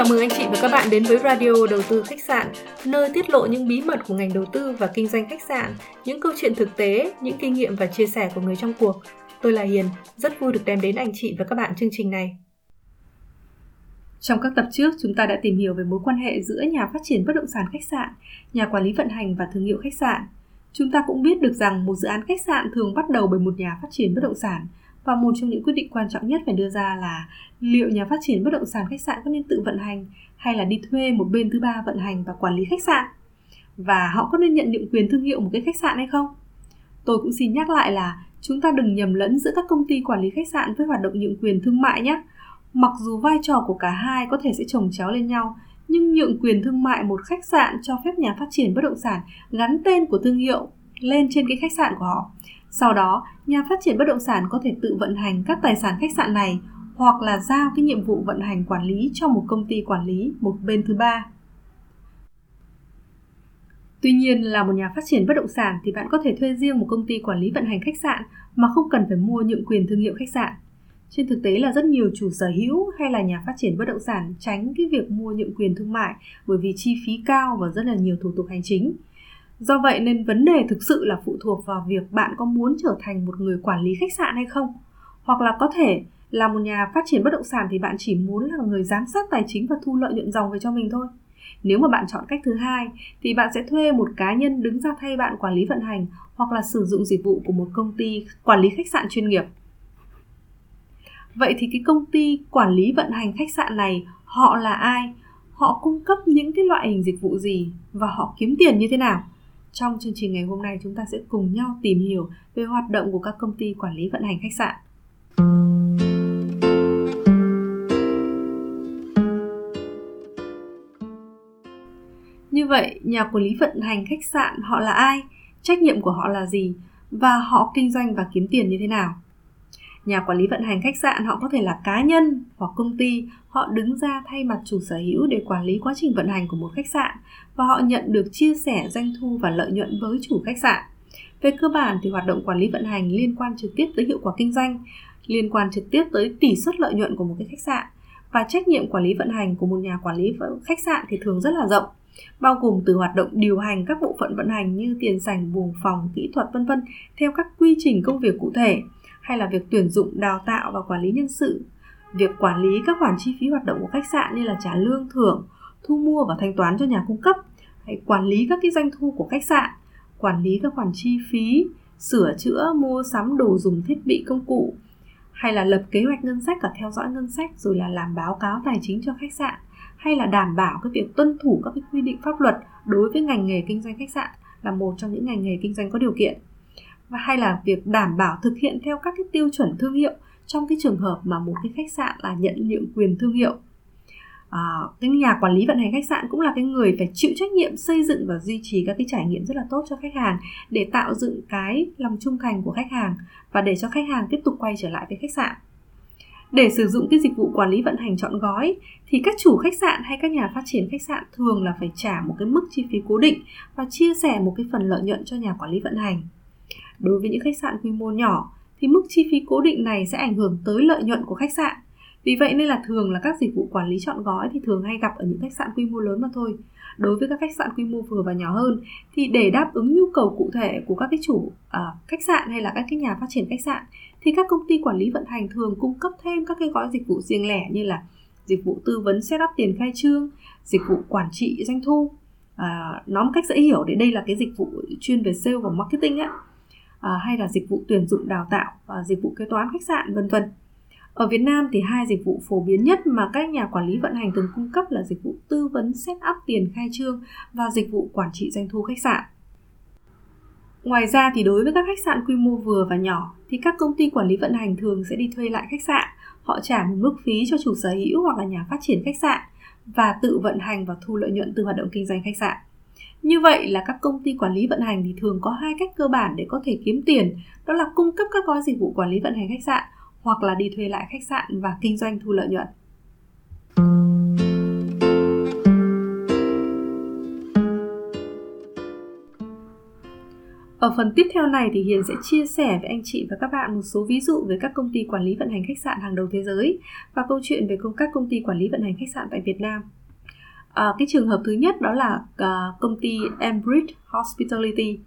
Chào mừng anh chị và các bạn đến với Radio Đầu tư khách sạn, nơi tiết lộ những bí mật của ngành đầu tư và kinh doanh khách sạn, những câu chuyện thực tế, những kinh nghiệm và chia sẻ của người trong cuộc. Tôi là Hiền, rất vui được đem đến anh chị và các bạn chương trình này. Trong các tập trước, chúng ta đã tìm hiểu về mối quan hệ giữa nhà phát triển bất động sản khách sạn, nhà quản lý vận hành và thương hiệu khách sạn. Chúng ta cũng biết được rằng một dự án khách sạn thường bắt đầu bởi một nhà phát triển bất động sản và một trong những quyết định quan trọng nhất phải đưa ra là liệu nhà phát triển bất động sản khách sạn có nên tự vận hành hay là đi thuê một bên thứ ba vận hành và quản lý khách sạn? Và họ có nên nhận nhượng quyền thương hiệu một cái khách sạn hay không? Tôi cũng xin nhắc lại là chúng ta đừng nhầm lẫn giữa các công ty quản lý khách sạn với hoạt động nhượng quyền thương mại nhé. Mặc dù vai trò của cả hai có thể sẽ chồng chéo lên nhau, nhưng nhượng quyền thương mại một khách sạn cho phép nhà phát triển bất động sản gắn tên của thương hiệu lên trên cái khách sạn của họ sau đó, nhà phát triển bất động sản có thể tự vận hành các tài sản khách sạn này hoặc là giao cái nhiệm vụ vận hành quản lý cho một công ty quản lý một bên thứ ba. Tuy nhiên là một nhà phát triển bất động sản thì bạn có thể thuê riêng một công ty quản lý vận hành khách sạn mà không cần phải mua nhượng quyền thương hiệu khách sạn. Trên thực tế là rất nhiều chủ sở hữu hay là nhà phát triển bất động sản tránh cái việc mua nhượng quyền thương mại bởi vì chi phí cao và rất là nhiều thủ tục hành chính. Do vậy nên vấn đề thực sự là phụ thuộc vào việc bạn có muốn trở thành một người quản lý khách sạn hay không. Hoặc là có thể là một nhà phát triển bất động sản thì bạn chỉ muốn là người giám sát tài chính và thu lợi nhuận dòng về cho mình thôi. Nếu mà bạn chọn cách thứ hai, thì bạn sẽ thuê một cá nhân đứng ra thay bạn quản lý vận hành hoặc là sử dụng dịch vụ của một công ty quản lý khách sạn chuyên nghiệp. Vậy thì cái công ty quản lý vận hành khách sạn này, họ là ai? Họ cung cấp những cái loại hình dịch vụ gì và họ kiếm tiền như thế nào? Trong chương trình ngày hôm nay chúng ta sẽ cùng nhau tìm hiểu về hoạt động của các công ty quản lý vận hành khách sạn. Như vậy, nhà quản lý vận hành khách sạn họ là ai? Trách nhiệm của họ là gì? Và họ kinh doanh và kiếm tiền như thế nào? Nhà quản lý vận hành khách sạn họ có thể là cá nhân hoặc công ty, họ đứng ra thay mặt chủ sở hữu để quản lý quá trình vận hành của một khách sạn và họ nhận được chia sẻ doanh thu và lợi nhuận với chủ khách sạn. Về cơ bản thì hoạt động quản lý vận hành liên quan trực tiếp tới hiệu quả kinh doanh, liên quan trực tiếp tới tỷ suất lợi nhuận của một cái khách sạn và trách nhiệm quản lý vận hành của một nhà quản lý khách sạn thì thường rất là rộng bao gồm từ hoạt động điều hành các bộ phận vận hành như tiền sảnh, buồng phòng, kỹ thuật vân vân theo các quy trình công việc cụ thể hay là việc tuyển dụng, đào tạo và quản lý nhân sự, việc quản lý các khoản chi phí hoạt động của khách sạn như là trả lương thưởng, thu mua và thanh toán cho nhà cung cấp, hay quản lý các cái doanh thu của khách sạn, quản lý các khoản chi phí, sửa chữa, mua sắm đồ dùng thiết bị công cụ, hay là lập kế hoạch ngân sách và theo dõi ngân sách rồi là làm báo cáo tài chính cho khách sạn hay là đảm bảo cái việc tuân thủ các cái quy định pháp luật đối với ngành nghề kinh doanh khách sạn là một trong những ngành nghề kinh doanh có điều kiện? Hay là việc đảm bảo thực hiện theo các cái tiêu chuẩn thương hiệu trong cái trường hợp mà một cái khách sạn là nhận nhượng quyền thương hiệu. À, cái nhà quản lý vận hành khách sạn cũng là cái người phải chịu trách nhiệm xây dựng và duy trì các cái trải nghiệm rất là tốt cho khách hàng để tạo dựng cái lòng trung thành của khách hàng và để cho khách hàng tiếp tục quay trở lại với khách sạn. Để sử dụng cái dịch vụ quản lý vận hành chọn gói thì các chủ khách sạn hay các nhà phát triển khách sạn thường là phải trả một cái mức chi phí cố định và chia sẻ một cái phần lợi nhuận cho nhà quản lý vận hành. Đối với những khách sạn quy mô nhỏ thì mức chi phí cố định này sẽ ảnh hưởng tới lợi nhuận của khách sạn. Vì vậy nên là thường là các dịch vụ quản lý chọn gói thì thường hay gặp ở những khách sạn quy mô lớn mà thôi. Đối với các khách sạn quy mô vừa và nhỏ hơn thì để đáp ứng nhu cầu cụ thể của các cái chủ à, khách sạn hay là các cái nhà phát triển khách sạn thì các công ty quản lý vận hành thường cung cấp thêm các cái gói dịch vụ riêng lẻ như là dịch vụ tư vấn setup tiền khai trương, dịch vụ quản trị doanh thu. À, nói một cách dễ hiểu thì đây là cái dịch vụ chuyên về sale và marketing á à, hay là dịch vụ tuyển dụng đào tạo và dịch vụ kế toán khách sạn vân vân. Ở Việt Nam thì hai dịch vụ phổ biến nhất mà các nhà quản lý vận hành thường cung cấp là dịch vụ tư vấn set up tiền khai trương và dịch vụ quản trị doanh thu khách sạn. Ngoài ra thì đối với các khách sạn quy mô vừa và nhỏ thì các công ty quản lý vận hành thường sẽ đi thuê lại khách sạn, họ trả một mức phí cho chủ sở hữu hoặc là nhà phát triển khách sạn và tự vận hành và thu lợi nhuận từ hoạt động kinh doanh khách sạn. Như vậy là các công ty quản lý vận hành thì thường có hai cách cơ bản để có thể kiếm tiền, đó là cung cấp các gói dịch vụ quản lý vận hành khách sạn hoặc là đi thuê lại khách sạn và kinh doanh thu lợi nhuận. Ở phần tiếp theo này thì Hiền sẽ chia sẻ với anh chị và các bạn một số ví dụ về các công ty quản lý vận hành khách sạn hàng đầu thế giới và câu chuyện về công các công ty quản lý vận hành khách sạn tại Việt Nam. À, cái trường hợp thứ nhất đó là uh, công ty Embridge Hospitality,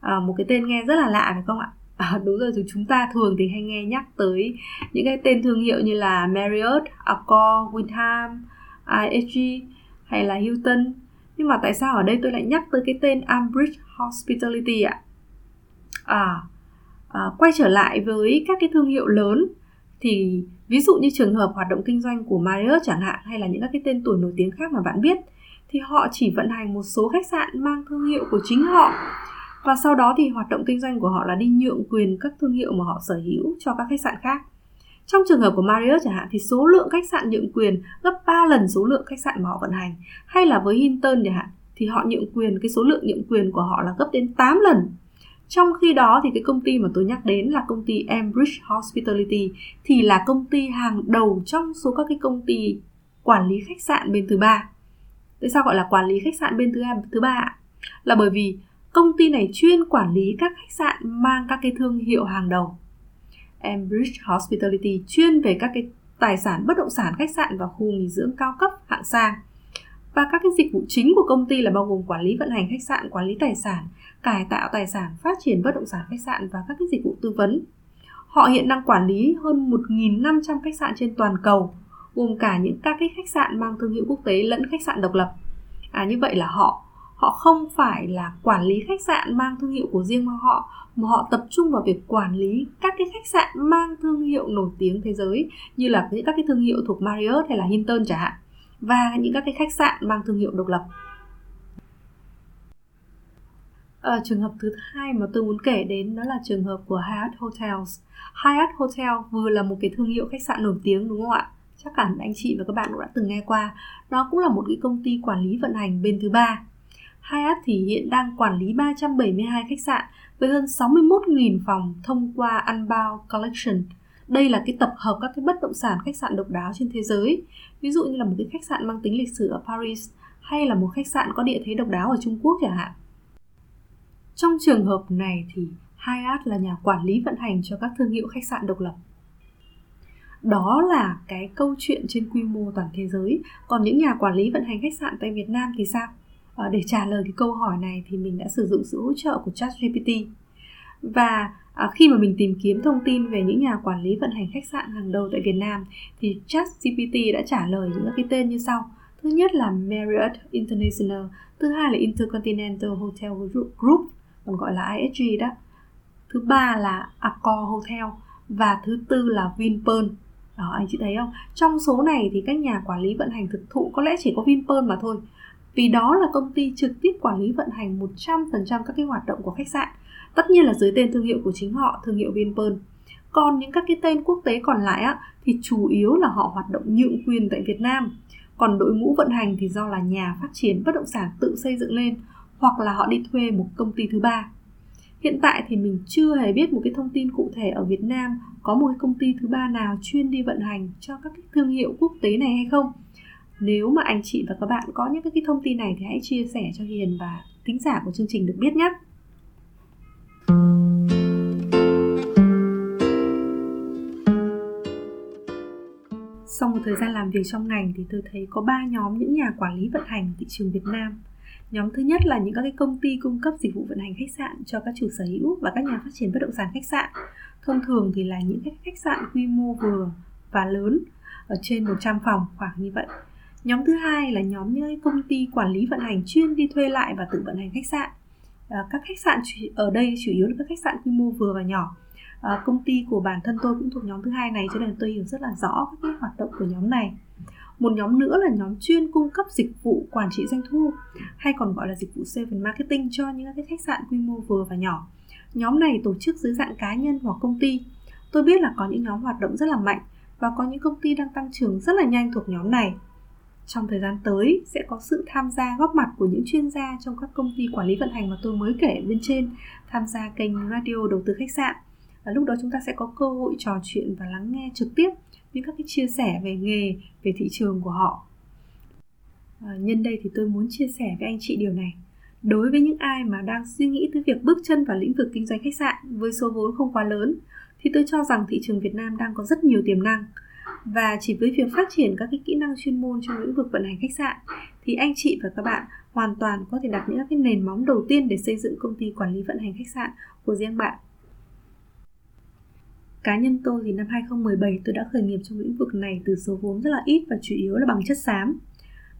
à, một cái tên nghe rất là lạ phải không ạ? À, đúng rồi, chúng ta thường thì hay nghe nhắc tới những cái tên thương hiệu như là Marriott, Accor, Wyndham, IHG hay là Hilton. Nhưng mà tại sao ở đây tôi lại nhắc tới cái tên Ambridge Hospitality ạ? À, à, quay trở lại với các cái thương hiệu lớn thì ví dụ như trường hợp hoạt động kinh doanh của Marriott chẳng hạn hay là những các cái tên tuổi nổi tiếng khác mà bạn biết thì họ chỉ vận hành một số khách sạn mang thương hiệu của chính họ và sau đó thì hoạt động kinh doanh của họ là đi nhượng quyền các thương hiệu mà họ sở hữu cho các khách sạn khác. Trong trường hợp của Marriott chẳng hạn thì số lượng khách sạn nhượng quyền gấp 3 lần số lượng khách sạn mà họ vận hành. Hay là với Hilton chẳng hạn thì họ nhượng quyền, cái số lượng nhượng quyền của họ là gấp đến 8 lần. Trong khi đó thì cái công ty mà tôi nhắc đến là công ty Ambridge Hospitality thì là công ty hàng đầu trong số các cái công ty quản lý khách sạn bên thứ ba. Tại sao gọi là quản lý khách sạn bên thứ thứ ba? Là bởi vì công ty này chuyên quản lý các khách sạn mang các cái thương hiệu hàng đầu. Ambridge Hospitality chuyên về các cái tài sản, bất động sản, khách sạn và khu nghỉ dưỡng cao cấp, hạng sang. Và các cái dịch vụ chính của công ty là bao gồm quản lý vận hành khách sạn, quản lý tài sản, cải tạo tài sản, phát triển bất động sản khách sạn và các cái dịch vụ tư vấn. Họ hiện đang quản lý hơn 1.500 khách sạn trên toàn cầu, gồm cả những các cái khách sạn mang thương hiệu quốc tế lẫn khách sạn độc lập. À như vậy là họ họ không phải là quản lý khách sạn mang thương hiệu của riêng họ mà họ tập trung vào việc quản lý các cái khách sạn mang thương hiệu nổi tiếng thế giới như là những các cái thương hiệu thuộc Marriott hay là Hilton chẳng hạn và những các cái khách sạn mang thương hiệu độc lập. À, trường hợp thứ hai mà tôi muốn kể đến đó là trường hợp của Hyatt Hotels. Hyatt Hotel vừa là một cái thương hiệu khách sạn nổi tiếng đúng không ạ? Chắc hẳn anh chị và các bạn cũng đã từng nghe qua. Nó cũng là một cái công ty quản lý vận hành bên thứ ba Hyatt thì hiện đang quản lý 372 khách sạn với hơn 61.000 phòng thông qua Unbound Collection. Đây là cái tập hợp các cái bất động sản khách sạn độc đáo trên thế giới. Ví dụ như là một cái khách sạn mang tính lịch sử ở Paris, hay là một khách sạn có địa thế độc đáo ở Trung Quốc chẳng hạn. Trong trường hợp này thì Hyatt là nhà quản lý vận hành cho các thương hiệu khách sạn độc lập. Đó là cái câu chuyện trên quy mô toàn thế giới. Còn những nhà quản lý vận hành khách sạn tại Việt Nam thì sao? Ờ, để trả lời cái câu hỏi này thì mình đã sử dụng sự hỗ trợ của ChatGPT và à, khi mà mình tìm kiếm thông tin về những nhà quản lý vận hành khách sạn hàng đầu tại Việt Nam thì ChatGPT đã trả lời những cái tên như sau. Thứ nhất là Marriott International thứ hai là Intercontinental Hotel Group còn gọi là IHG đó. Thứ ba là Accor Hotel và thứ tư là Vinpearl. Đó anh chị thấy không? Trong số này thì các nhà quản lý vận hành thực thụ có lẽ chỉ có Vinpearl mà thôi. Vì đó là công ty trực tiếp quản lý vận hành 100% các cái hoạt động của khách sạn. Tất nhiên là dưới tên thương hiệu của chính họ, thương hiệu Vinpearl. Còn những các cái tên quốc tế còn lại á, thì chủ yếu là họ hoạt động nhượng quyền tại Việt Nam. Còn đội ngũ vận hành thì do là nhà phát triển bất động sản tự xây dựng lên hoặc là họ đi thuê một công ty thứ ba. Hiện tại thì mình chưa hề biết một cái thông tin cụ thể ở Việt Nam có một cái công ty thứ ba nào chuyên đi vận hành cho các cái thương hiệu quốc tế này hay không nếu mà anh chị và các bạn có những cái thông tin này thì hãy chia sẻ cho Hiền và thính giả của chương trình được biết nhé. Sau một thời gian làm việc trong ngành thì tôi thấy có ba nhóm những nhà quản lý vận hành thị trường Việt Nam. Nhóm thứ nhất là những các cái công ty cung cấp dịch vụ vận hành khách sạn cho các chủ sở hữu và các nhà phát triển bất động sản khách sạn. Thông thường thì là những khách, khách sạn quy mô vừa và lớn ở trên 100 phòng khoảng như vậy Nhóm thứ hai là nhóm những công ty quản lý vận hành chuyên đi thuê lại và tự vận hành khách sạn. À, các khách sạn ở đây chủ yếu là các khách sạn quy mô vừa và nhỏ. À, công ty của bản thân tôi cũng thuộc nhóm thứ hai này cho nên tôi hiểu rất là rõ các cái hoạt động của nhóm này. Một nhóm nữa là nhóm chuyên cung cấp dịch vụ quản trị doanh thu hay còn gọi là dịch vụ sales marketing cho những cái khách sạn quy mô vừa và nhỏ. Nhóm này tổ chức dưới dạng cá nhân hoặc công ty. Tôi biết là có những nhóm hoạt động rất là mạnh và có những công ty đang tăng trưởng rất là nhanh thuộc nhóm này trong thời gian tới sẽ có sự tham gia góp mặt của những chuyên gia trong các công ty quản lý vận hành mà tôi mới kể bên trên tham gia kênh radio đầu tư khách sạn. Và lúc đó chúng ta sẽ có cơ hội trò chuyện và lắng nghe trực tiếp những các cái chia sẻ về nghề về thị trường của họ. À, nhân đây thì tôi muốn chia sẻ với anh chị điều này. Đối với những ai mà đang suy nghĩ tới việc bước chân vào lĩnh vực kinh doanh khách sạn với số vốn không quá lớn thì tôi cho rằng thị trường Việt Nam đang có rất nhiều tiềm năng và chỉ với việc phát triển các cái kỹ năng chuyên môn trong lĩnh vực vận hành khách sạn, thì anh chị và các bạn hoàn toàn có thể đặt những cái nền móng đầu tiên để xây dựng công ty quản lý vận hành khách sạn của riêng bạn. Cá nhân tôi thì năm 2017 tôi đã khởi nghiệp trong lĩnh vực này từ số vốn rất là ít và chủ yếu là bằng chất xám.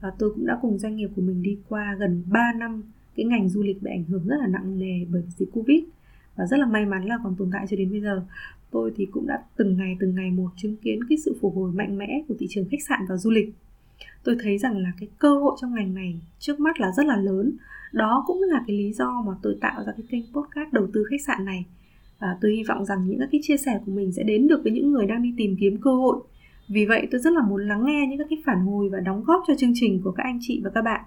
Và tôi cũng đã cùng doanh nghiệp của mình đi qua gần 3 năm cái ngành du lịch bị ảnh hưởng rất là nặng nề bởi dịch Covid và rất là may mắn là còn tồn tại cho đến bây giờ. Tôi thì cũng đã từng ngày từng ngày một chứng kiến cái sự phục hồi mạnh mẽ của thị trường khách sạn và du lịch. Tôi thấy rằng là cái cơ hội trong ngành này trước mắt là rất là lớn. Đó cũng là cái lý do mà tôi tạo ra cái kênh podcast đầu tư khách sạn này. Và tôi hy vọng rằng những các cái chia sẻ của mình sẽ đến được với những người đang đi tìm kiếm cơ hội. Vì vậy, tôi rất là muốn lắng nghe những các cái phản hồi và đóng góp cho chương trình của các anh chị và các bạn.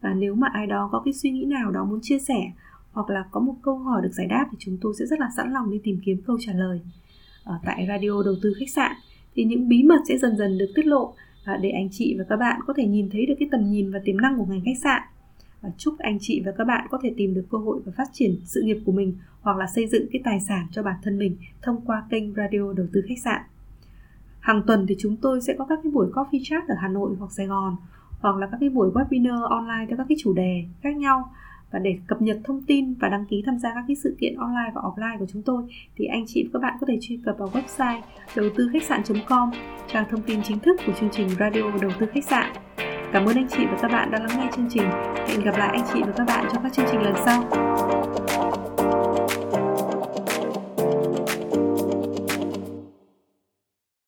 Và nếu mà ai đó có cái suy nghĩ nào đó muốn chia sẻ hoặc là có một câu hỏi được giải đáp thì chúng tôi sẽ rất là sẵn lòng đi tìm kiếm câu trả lời. Ở tại radio đầu tư khách sạn thì những bí mật sẽ dần dần được tiết lộ để anh chị và các bạn có thể nhìn thấy được cái tầm nhìn và tiềm năng của ngành khách sạn. Và chúc anh chị và các bạn có thể tìm được cơ hội và phát triển sự nghiệp của mình hoặc là xây dựng cái tài sản cho bản thân mình thông qua kênh radio đầu tư khách sạn. Hàng tuần thì chúng tôi sẽ có các cái buổi coffee chat ở Hà Nội hoặc Sài Gòn hoặc là các cái buổi webinar online theo các cái chủ đề khác nhau và để cập nhật thông tin và đăng ký tham gia các cái sự kiện online và offline của chúng tôi, thì anh chị và các bạn có thể truy cập vào website đầu tư khách sạn.com trang thông tin chính thức của chương trình radio đầu tư khách sạn. Cảm ơn anh chị và các bạn đã lắng nghe chương trình. Hẹn gặp lại anh chị và các bạn trong các chương trình lần sau.